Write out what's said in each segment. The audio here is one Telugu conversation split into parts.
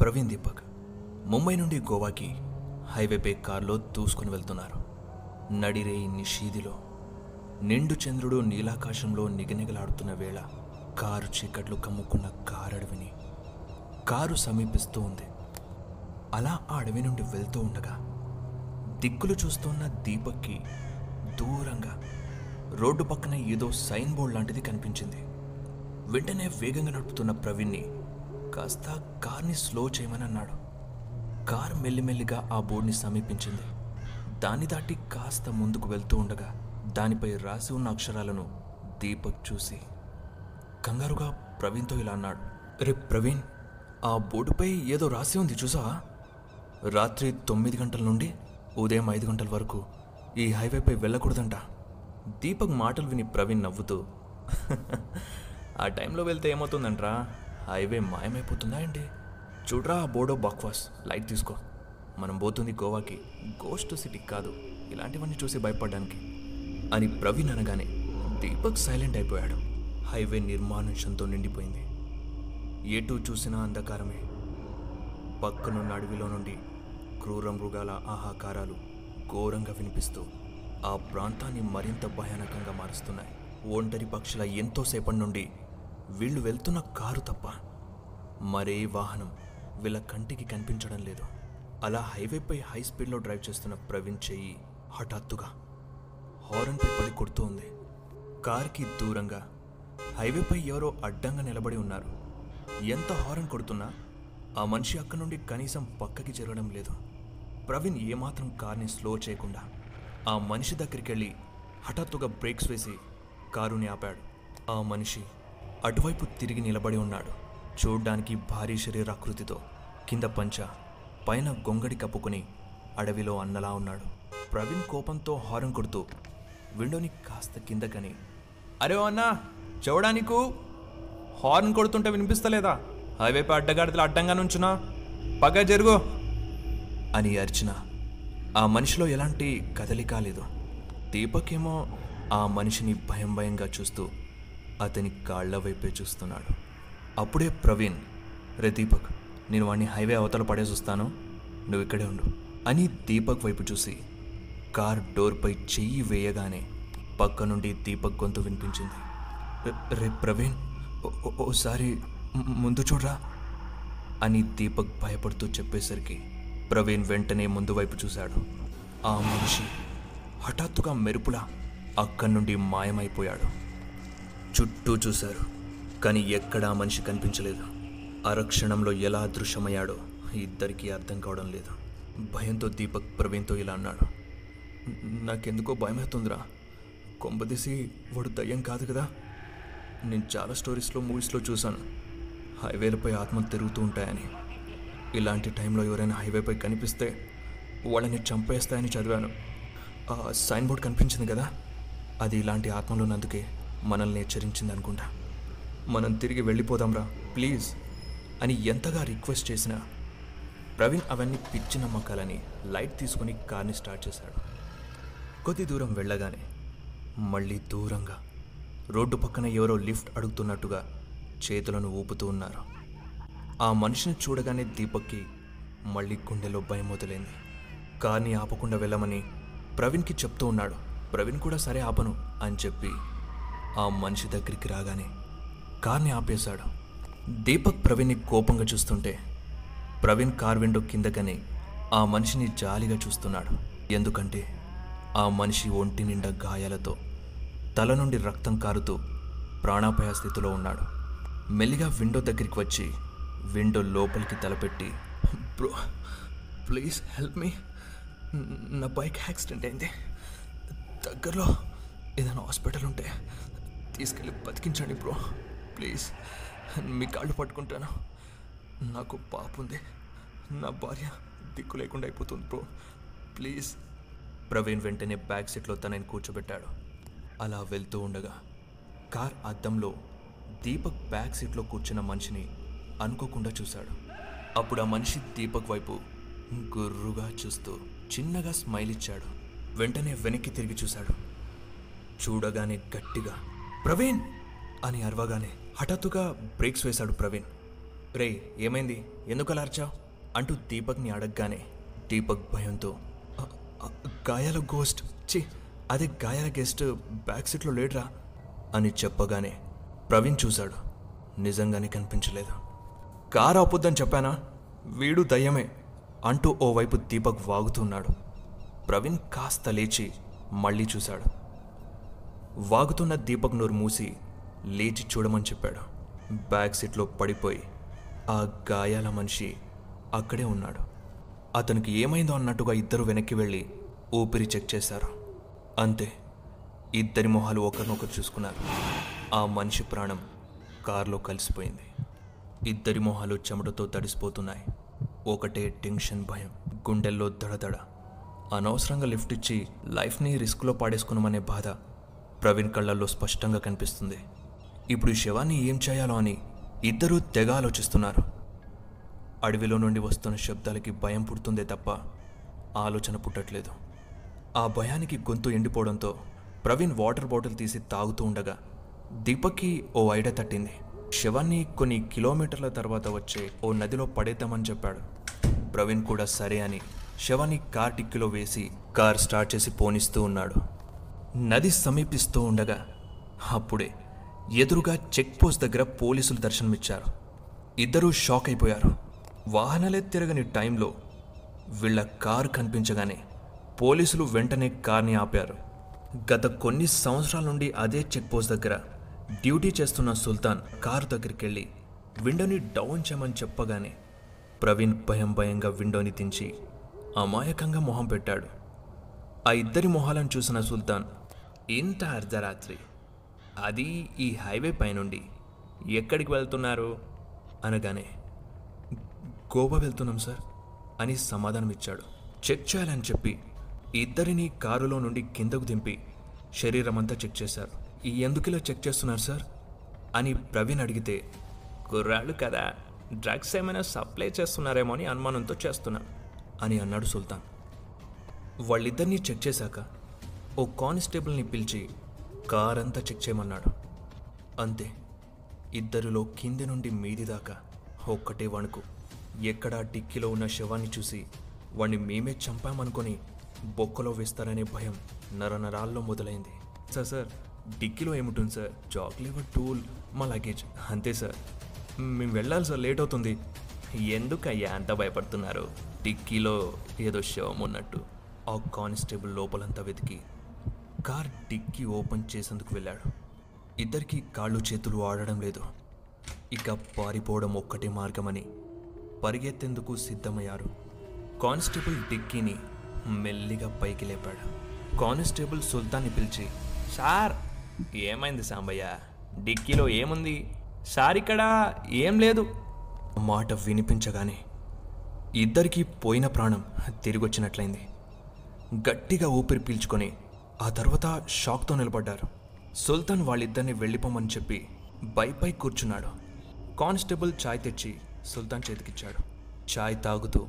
ప్రవీణ్ దీపక్ ముంబై నుండి గోవాకి హైవేపై కారులో దూసుకుని వెళ్తున్నారు. నడిరేయి నిషీదిలో నిండు చంద్రుడు నీలాకాశంలో నిగనిగలాడుతున్న వేళ కారు చీకట్లు కమ్ముకున్న కారడవిని కారు సమీపిస్తూ ఉంది. అలా ఆ అడవి నుండి వెళ్తూ ఉండగా దిక్కులు చూస్తున్న దీపక్కి దూరంగా రోడ్డు పక్కన ఏదో సైన్ బోర్డ్ లాంటిది కనిపించింది. వెంటనే వేగంగా నడుపుతున్న ప్రవీణ్ని కాస్త కార్ని స్లో చేయమని అన్నాడు కార్ మెల్లిమెల్లిగా ఆ బోర్డుని సమీపించింది. దాన్ని దాటి కాస్త ముందుకు వెళ్తూ ఉండగా దానిపై రాసి ఉన్న అక్షరాలను దీపక్ చూసి కంగారుగా ప్రవీణ్తో ఇలా అన్నాడు. రే ప్రవీణ్ ఆ బోర్డుపై ఏదో రాసి ఉంది చూసావా? రాత్రి తొమ్మిది గంటల నుండి ఉదయం ఐదు గంటల వరకు ఈ హైవేపై వెళ్ళకూడదంట. దీపక్ మాటలు విని ప్రవీణ్ నవ్వుతూ ఆ టైంలో వెళ్తే ఏమవుతుందంట్రా? హైవే మాయమైపోతుందా ఏంటి చూడ్రా బోర్డో బక్వాస్ లైట్ తీసుకో. మనం పోతుంది గోవాకి. గోస్ట్ సిటీ కాదు. ఇలాంటివన్నీ చూసి భయపడడానికి. అని ప్రవీణ్ అనగానే దీపక్ సైలెంట్ అయిపోయాడు. హైవే నిర్మానుష్యంతో నిండిపోయింది. ఎటు చూసినా అంధకారమే. పక్కనున్న అడవిలో నుండి క్రూర మృగాల ఆహాకారాలు ఘోరంగా వినిపిస్తూ ఆ ప్రాంతాన్ని మరింత భయానకంగా మారుస్తున్నాయి. ఒంటరి పక్షుల ఎంతోసేపటి నుండి వీళ్ళు వెళ్తున్న కారు తప్ప మరే వాహనం వీళ్ళ కంటికి కనిపించడం లేదు. అలా హైవేపై హై స్పీడ్లో డ్రైవ్ చేస్తున్న ప్రవీణ్ చెయ్యి హఠాత్తుగా హార్న్పై పడి కొడుతూ ఉంది. కార్కి దూరంగా హైవేపై ఎవరో అడ్డంగా నిలబడి ఉన్నారు. ఎంత హారన్ కొడుతున్నా ఆ మనిషి అక్కడి నుండి కనీసం పక్కకి జరగడం లేదు. ప్రవీణ్ ఏమాత్రం కార్ని స్లో చేయకుండా ఆ మనిషి దగ్గరికి వెళ్ళి హఠాత్తుగా బ్రేక్స్ వేసి కారుని ఆపాడు. ఆ మనిషి అటువైపు తిరిగి నిలబడి ఉన్నాడు. చూడ్డానికి భారీ శరీరాకృతితో కింద పంచ పైన గొంగడి కప్పుకొని అడవిలో అన్నలా ఉన్నాడు. ప్రవీణ్ కోపంతో హారం కొడుతూ విండోని కాస్త కిందకని. అరే అన్నా చూడడానికు హార్న్ కొడుతుంటే వినిపిస్తలేదా? హైవేపై అడ్డగాడిదలు అడ్డంగా నుంచునా? పగ జరుగు. అని అర్చన. ఆ మనిషిలో ఎలాంటి కదలిక లేదు. దీపకేమో ఆ మనిషిని భయం భయంగా చూస్తూ అతని కాళ్ళ వైపే చూస్తున్నాడు. అప్పుడే ప్రవీణ్ రే దీపక్ నేను వాడిని హైవే అవతల పడేసి వస్తాను నువ్వు ఇక్కడే ఉండు. అని దీపక్ వైపు చూసి కార్ డోర్పై చెయ్యి వేయగానే పక్క నుండి దీపక్ గొంతు వినిపించింది. "రే- ప్రవీణ్ ఓసారి ముందు చూడరా. అని దీపక్ భయపడుతూ చెప్పేసరికి ప్రవీణ్ వెంటనే ముందు వైపు చూశాడు. ఆ మనిషి హఠాత్తుగా మెరుపులా అక్కడి నుండి మాయమైపోయాడు. చుట్టూ చూశారు కానీ ఎక్కడా మనిషి కనిపించలేదు. అరక్షణంలో ఎలా అదృశ్యమయ్యాడో ఇద్దరికీ అర్థం కావడం లేదు. భయంతో దీపక్ ప్రవీణ్తో ఇలా అన్నాడు. నాకెందుకో భయమవుతుందిరా కొంపదీసి వాడు దయ్యం కాదు కదా. నేను చాలా స్టోరీస్లో మూవీస్లో చూశాను. హైవేలపై ఆత్మలు తిరుగుతూ ఉంటాయని. ఇలాంటి టైంలో ఎవరైనా హైవేపై కనిపిస్తే వాళ్ళని చంపేస్తాయని చదివాను. ఆ సైన్ బోర్డ్ కనిపించింది కదా. అది ఇలాంటి ఆత్మలు ఉన్నందుకే మనల్ని హెచ్చరించింది అనుకుంటా. మనం తిరిగి వెళ్ళిపోదాంరా ప్లీజ్ అని ఎంతగా రిక్వెస్ట్ చేసినా ప్రవీణ్ అవన్నీ పిచ్చి నమ్మకాలని లైట్ తీసుకుని కార్ని స్టార్ట్ చేశాడు. కొద్ది దూరం వెళ్ళగానే మళ్ళీ దూరంగా రోడ్డు పక్కన ఎవరో లిఫ్ట్ అడుగుతున్నట్టుగా చేతులను ఊపుతూ ఉన్నారు. ఆ మనిషిని చూడగానే దీపక్కి మళ్ళీ గుండెలో భయం మొదలైంది. కార్ని ఆపకుండా వెళ్ళమని ప్రవీణ్కి చెప్తూ ఉన్నాడు. ప్రవీణ్ కూడా సరే ఆపను అని చెప్పి ఆ మనిషి దగ్గరికి రాగానే కార్ని ఆపేశాడు. దీపక్ ప్రవీణ్ని కోపంగా చూస్తుంటే ప్రవీణ్ కార్ విండో కిందకని ఆ మనిషిని జాలిగా చూస్తున్నాడు. ఎందుకంటే ఆ మనిషి ఒంటి నిండా గాయాలతో తల నుండి రక్తం కారుతూ ప్రాణాపాయ స్థితిలో ఉన్నాడు. మెల్లిగా విండో దగ్గరికి వచ్చి విండో లోపలికి తలపెట్టి బ్రో ప్లీజ్ హెల్ప్ మీ. నా బైక్ యాక్సిడెంట్ అయింది. దగ్గరలో ఏదైనా హాస్పిటల్ ఉంటే తీసుకెళ్ళి బతికించండి బ్రో. ప్లీజ్. మీ కాళ్ళు పట్టుకుంటాను. నాకు పాప ఉంది. నా భార్య దిక్కు లేకుండా అయిపోతుంది బ్రో. ప్లీజ్. ప్రవీణ్ వెంటనే బ్యాక్ సీట్లో తనని కూర్చోబెట్టాడు. అలా వెళ్తూ ఉండగా కార్ అద్దంలో దీపక్ బ్యాక్ సీట్లో కూర్చున్న మనిషిని అనుకోకుండా చూశాడు. అప్పుడు ఆ మనిషి దీపక్ వైపు గుర్రుగా చూస్తూ చిన్నగా స్మైల్ ఇచ్చాడు. వెంటనే వెనక్కి తిరిగి చూశాడు. చూడగానే గట్టిగా ప్రవీణ్! అని అరవగానే హఠాత్తుగా బ్రేక్స్ వేశాడు ప్రవీణ్. రేయ్ ఏమైంది? ఎందుకు అలార్చావు అంటూ దీపక్ని అడగగానే దీపక్ భయంతో గాయాల గోస్ట్ చి అదే గాయాల గెస్ట్ బ్యాక్ సీట్లో లేడ్రా అని చెప్పగానే ప్రవీణ్ చూశాడు. నిజంగానే కనిపించలేదు? కారు ఆపొద్దని చెప్పానా? వీడు దయ్యమే అంటూ ఓవైపు దీపక్ వాగుతున్నాడు ప్రవీణ్ కాస్త లేచి మళ్ళీ చూశాడు. వాగుతున్న దీపక్ నోరు మూసి లేచి చూడమని చెప్పాడు. బ్యాక్ సీట్లో పడిపోయి ఆ గాయాల మనిషి అక్కడే ఉన్నాడు. అతనికి ఏమైందో అన్నట్టుగా ఇద్దరు వెనక్కి వెళ్ళి ఊపిరి చెక్ చేశారు. అంతే ఇద్దరి మొహాలు ఒకరినొకరు చూసుకున్నారు. ఆ మనిషి ప్రాణం కారులో కలిసిపోయింది. ఇద్దరి మొహాలు చెమటతో తడిసిపోతున్నాయి. ఒకటే టెన్షన్ భయం గుండెల్లో దడదడ. అనవసరంగా లిఫ్ట్ ఇచ్చి లైఫ్ని రిస్క్లో పాడేసుకున్నామనే బాధ ప్రవీణ్ కళ్ళల్లో స్పష్టంగా కనిపిస్తుంది. ఇప్పుడు ఈ శవాన్ని ఏం చేయాలో అని ఇద్దరూ తెగ ఆలోచిస్తున్నారు. అడవిలో నుండి వస్తున్న శబ్దాలకి భయం పుడుతుందే తప్ప ఆలోచన పుట్టట్లేదు. ఆ భయానికి గొంతు ఎండిపోవడంతో ప్రవీణ్ వాటర్ బాటిల్ తీసి తాగుతూ ఉండగా దీపక్కి ఓ ఐడియా తట్టింది. శవాన్ని కొన్ని కిలోమీటర్ల తర్వాత వచ్చే ఓ నదిలో పడేద్దామని చెప్పాడు. ప్రవీణ్ కూడా సరే అని శవాన్ని కార్ టిక్కిలో వేసి కార్ స్టార్ట్ చేసి పోనిస్తూ ఉన్నాడు. నది సమీపిస్తూ ఉండగా అప్పుడే ఎదురుగా చెక్ పోస్ట్ దగ్గర పోలీసులు దర్శనమిచ్చారు. ఇద్దరూ షాక్ అయిపోయారు. వాహనాలే తిరగని టైంలో వీళ్ళ కారు కనిపించగానే పోలీసులు వెంటనే కార్ని ఆపారు. గత కొన్ని సంవత్సరాల నుండి అదే చెక్ పోస్ట్ దగ్గర డ్యూటీ చేస్తున్న సుల్తాన్ కారు దగ్గరికి వెళ్ళి విండోని డౌన్ చేయమని చెప్పగానే ప్రవీణ్ భయం భయంగా విండోని దించి అమాయకంగా మొహం పెట్టాడు. ఆ ఇద్దరి మొహాలను చూసిన సుల్తాన్ ఇంత అర్ధరాత్రి. అది ఈ హైవే పైనుండి ఎక్కడికి వెళ్తున్నారు? అనగానే గోవా వెళ్తున్నాం సార్ అని సమాధానం ఇచ్చాడు చెక్ చేయాలని చెప్పి ఇద్దరిని కారులో నుండి కిందకు దింపి శరీరం అంతా చెక్ చేశారు. ఈ చెక్ చేస్తున్నారు సార్? అని ప్రవీణ్ అడిగితే కుర్రాళ్ళు కదా డ్రగ్స్ ఏమైనా సప్లై చేస్తున్నారేమో అని అనుమానంతో చేస్తున్నాం అని అన్నాడు సుల్తాన్. వాళ్ళిద్దరినీ చెక్ చేశాక ఓ కానిస్టేబుల్ని పిలిచి కార్ అంతా చెక్ చేయమన్నాడు. అంతే ఇద్దరిలో కింది నుండి మీది దాకా ఒక్కటే వణుకు. ఎక్కడా డిక్కీలో ఉన్న శవాన్ని చూసి వాణ్ణి మేమే చంపామనుకొని బొక్కలో వేస్తారనే భయం నరనరాల్లో మొదలైంది. సార్ సార్ డిక్కీలో ఏముంటుంది సార్? చాక్లెట్ టూల్ మా లగేజ్. అంతే సార్. మేము వెళ్ళాలి సార్ లేట్ అవుతుంది. ఎందుకయ్యా అంత భయపడుతున్నారు? డిక్కీలో ఏదో శవం ఉన్నట్టు. ఆ కానిస్టేబుల్ లోపలంతా వెతికి కార్ డిక్కీ ఓపెన్ చేసేందుకు వెళ్ళాడు. ఇద్దరికి కాళ్ళు చేతులు ఆడడం లేదు. ఇక పారిపోవడం ఒక్కటే మార్గమని పరిగెత్తేందుకు సిద్ధమయ్యారు. కానిస్టేబుల్ డిక్కీని మెల్లిగా పైకి లేపాడు. కానిస్టేబుల్ సుల్తాన్ని పిలిచి సార్ ఏమైంది సాంబయ్య? డిక్కీలో ఏముంది? సార్ ఇక్కడ ఏం లేదు. మాట వినిపించగానే ఇద్దరికీ పోయిన ప్రాణం తిరిగొచ్చినట్లయింది. గట్టిగా ఊపిరి పీల్చుకొని ఆ తర్వాత షాక్తో నిలబడ్డారు. సుల్తాన్ వాళ్ళిద్దరిని వెళ్ళిపోమని చెప్పి బైపై కూర్చున్నాడు. కానిస్టేబుల్ చాయ్ తెచ్చి సుల్తాన్ చేతికిచ్చాడు. చాయ్ తాగుతూ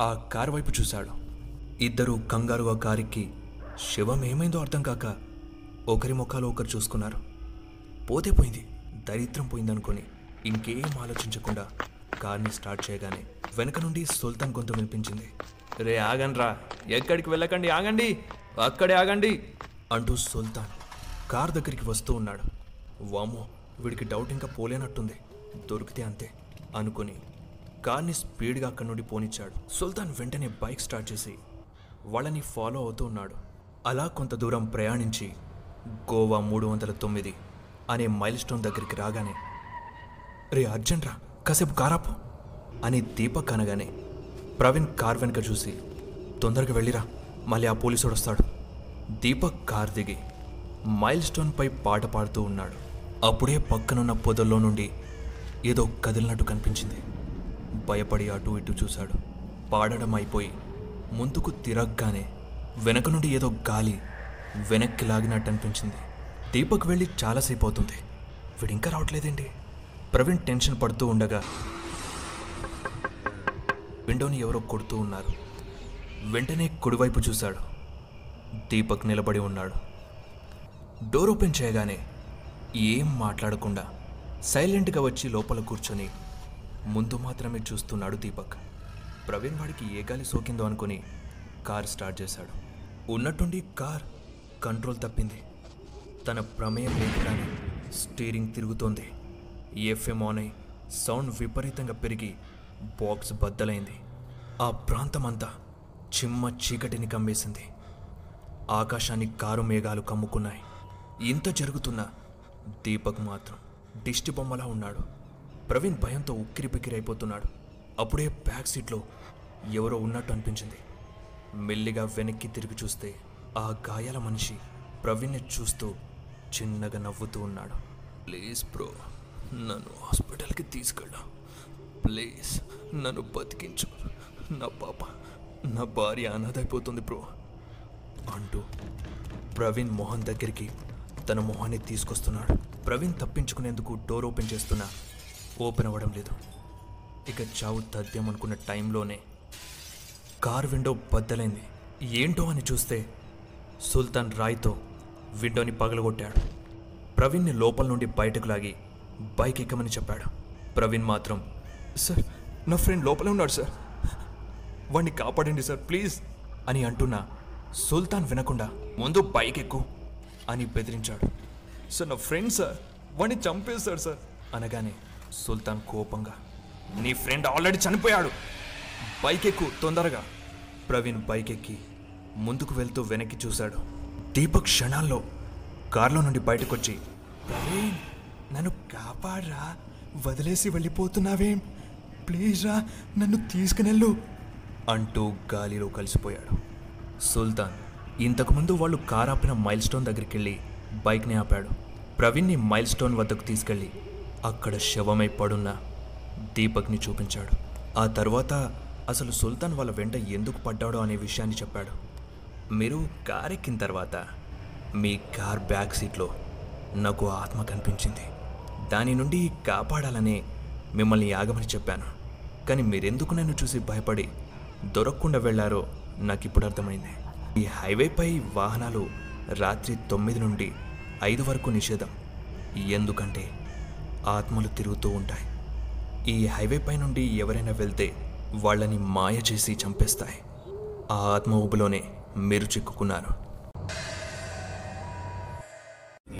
ఆ కారు వైపు చూశాడు. ఇద్దరు కంగారుగా కారుకి శవం ఏమైందో అర్థం కాక ఒకరి ముఖాలు ఒకరు చూసుకున్నారు. పోతే పోయింది దరిద్రం పోయిందనుకొని ఇంకేం ఆలోచించకుండా కార్ని స్టార్ట్ చేయగానే వెనక నుండి సుల్తాన్ గొంతు వినిపించింది. రే ఆగండ్రా ఎక్కడికి వెళ్ళకండి ఆగండి అక్కడే ఆగండి. అంటూ సుల్తాన్ కార్ దగ్గరికి వస్తూ ఉన్నాడు. వామో వీడికి డౌట్ ఇంకా పోలేనట్టుంది. దొరికితే అంతే అనుకుని కార్ని స్పీడ్గా అక్కడి నుండి పోనిచ్చాడు. సుల్తాన్ వెంటనే బైక్ స్టార్ట్ చేసి వాళ్ళని ఫాలో అవుతూ ఉన్నాడు. అలా కొంత దూరం ప్రయాణించి గోవా మూడు వందల తొమ్మిది అనే మైల్ స్టోన్ దగ్గరికి రాగానే రే అర్జెంట్ రా కాసేపు కారాపు అని దీపక్ అనగానే ప్రవీణ్ కార్ వెనుక చూసి తొందరగా వెళ్ళిరా మళ్ళీ ఆ పోలీసుడు వస్తాడు. దీపక్ కార్ దిగి మైల్ స్టోన్పై పాట పాడుతూ ఉన్నాడు. అప్పుడే పక్కనున్న పొదల్లో నుండి ఏదో కదిలినట్టు కనిపించింది. భయపడి అటు ఇటు చూశాడు. పాడడం అయిపోయి ముందుకు తిరగగానే వెనక నుండి ఏదో గాలి వెనక్కి లాగినట్టు అనిపించింది. దీపక్ వెళ్ళి చాలాసేపు అవుతుంది. వీడింకా ఇంకా రావట్లేదేంటి? ప్రవీణ్ టెన్షన్ పడుతూ ఉండగా విండోని ఎవరో కొడుతూ ఉన్నారు. వెంటనే కుడివైపు చూశాడు. దీపక్ నిలబడి ఉన్నాడు. డోర్ ఓపెన్ చేయగానే ఏం మాట్లాడకుండా సైలెంట్గా వచ్చి లోపల కూర్చొని ముందు మాత్రమే చూస్తున్నాడు దీపక్. ప్రవీణ్ వాడికి ఏ గాలి సోకిందో అనుకుని కార్ స్టార్ట్ చేశాడు. ఉన్నట్టుండి కార్ కంట్రోల్ తప్పింది. తన ప్రమేయం లేకుండానే స్టీరింగ్ తిరుగుతోంది. ఎఫ్ఎం ఆన్ అయి సౌండ్ విపరీతంగా పెరిగి బాక్స్ బద్దలైంది. ఆ ప్రాంతమంతా చిమ్మ చీకటిని కమ్మేసింది. ఆకాశాన్ని కారు మేఘాలు కమ్ముకున్నాయి. ఇంత జరుగుతున్నా దీపక్ మాత్రం దిష్టి బొమ్మలా ఉన్నాడు. ప్రవీణ్ భయంతో ఉక్కిరి బిక్కిరైపోతున్నాడు అప్పుడే బ్యాక్ సీట్లో ఎవరో ఉన్నట్టు అనిపించింది. మెల్లిగా వెనక్కి తిరిగి చూస్తే ఆ గాయాల మనిషి ప్రవీణ్ని చూస్తూ చిన్నగా నవ్వుతూ ఉన్నాడు. ప్లీజ్ బ్రో నన్ను హాస్పిటల్కి తీసుకెళ్ళా. ప్లీజ్ నన్ను బతికించు. నా పాప నా భార్య అనాథైపోతుంది బ్రో. అంటూ ప్రవీణ్ మోహన్ దగ్గరికి తన మొహాన్ని తీసుకొస్తున్నాడు. ప్రవీణ్ తప్పించుకునేందుకు డోర్ ఓపెన్ చేస్తున్నా ఓపెన్ అవ్వడం లేదు. ఇక చావు తథ్యం అనుకున్న టైంలోనే కార్ విండో బద్దలైంది. ఏంటో అని చూస్తే సుల్తాన్ రాయ్తో విండోని పగలగొట్టాడు. ప్రవీణ్ని లోపల నుండి బయటకు లాగి బైక్ ఎక్కమని చెప్పాడు. ప్రవీణ్ మాత్రం సార్ నా ఫ్రెండ్ లోపలే ఉన్నాడు సార్. వాడిని కాపాడండి సార్ ప్లీజ్ అని అంటున్నా సుల్తాన్ వినకుండా ముందు బైక్ ఎక్కు అని బెదిరించాడు. సార్ నా ఫ్రెండ్ సార్ వాడిని చంపేశాడు సార్ అనగానే సుల్తాన్ కోపంగా నీ ఫ్రెండ్ ఆల్రెడీ చనిపోయాడు. బైక్ ఎక్కు తొందరగా. ప్రవీణ్ బైక్ ఎక్కి ముందుకు వెళ్తూ వెనక్కి చూశాడు. దీపక్ క్షణాల్లో కారులో నుండి బయటకొచ్చి ప్రవీణ్ నన్ను కాపాడరా వదిలేసి వెళ్ళిపోతున్నావేం? ప్లీజ్ రా నన్ను తీసుకునెళ్ళు. అంటూ గాలిలో కలిసిపోయాడు. సుల్తాన్ ఇంతకుముందు వాళ్ళు కార్ ఆపిన మైల్ స్టోన్ దగ్గరికి వెళ్ళి బైక్ని ఆపాడు. ప్రవీణ్ని మైల్ స్టోన్ వద్దకు తీసుకెళ్ళి అక్కడ శవమై పడున్న దీపక్ని చూపించాడు. ఆ తర్వాత అసలు సుల్తాన్ వాళ్ళ వెంట ఎందుకు పడ్డాడో అనే విషయాన్ని చెప్పాడు. మీరు కార్ ఎక్కిన తర్వాత మీ కార్ బ్యాక్ సీట్లో నాకు ఆత్మ కనిపించింది. దాని నుండి కాపాడాలనే మిమ్మల్ని ఆగమని చెప్పాను. కానీ మీరెందుకు నన్ను చూసి భయపడి దొరకకుండా వెళ్ళారో నాకు ఇప్పుడు అర్థమైంది. ఈ హైవేపై వాహనాలు రాత్రి తొమ్మిది నుండి ఐదు వరకు నిషేధం. ఎందుకంటే ఆత్మలు తిరుగుతూ ఉంటాయి. ఈ హైవేపై నుండి ఎవరైనా వెళ్తే వాళ్ళని మాయ చేసి చంపేస్తాయి. ఆ ఆత్మ ఊబులోనే మీరు చిక్కుకున్నారు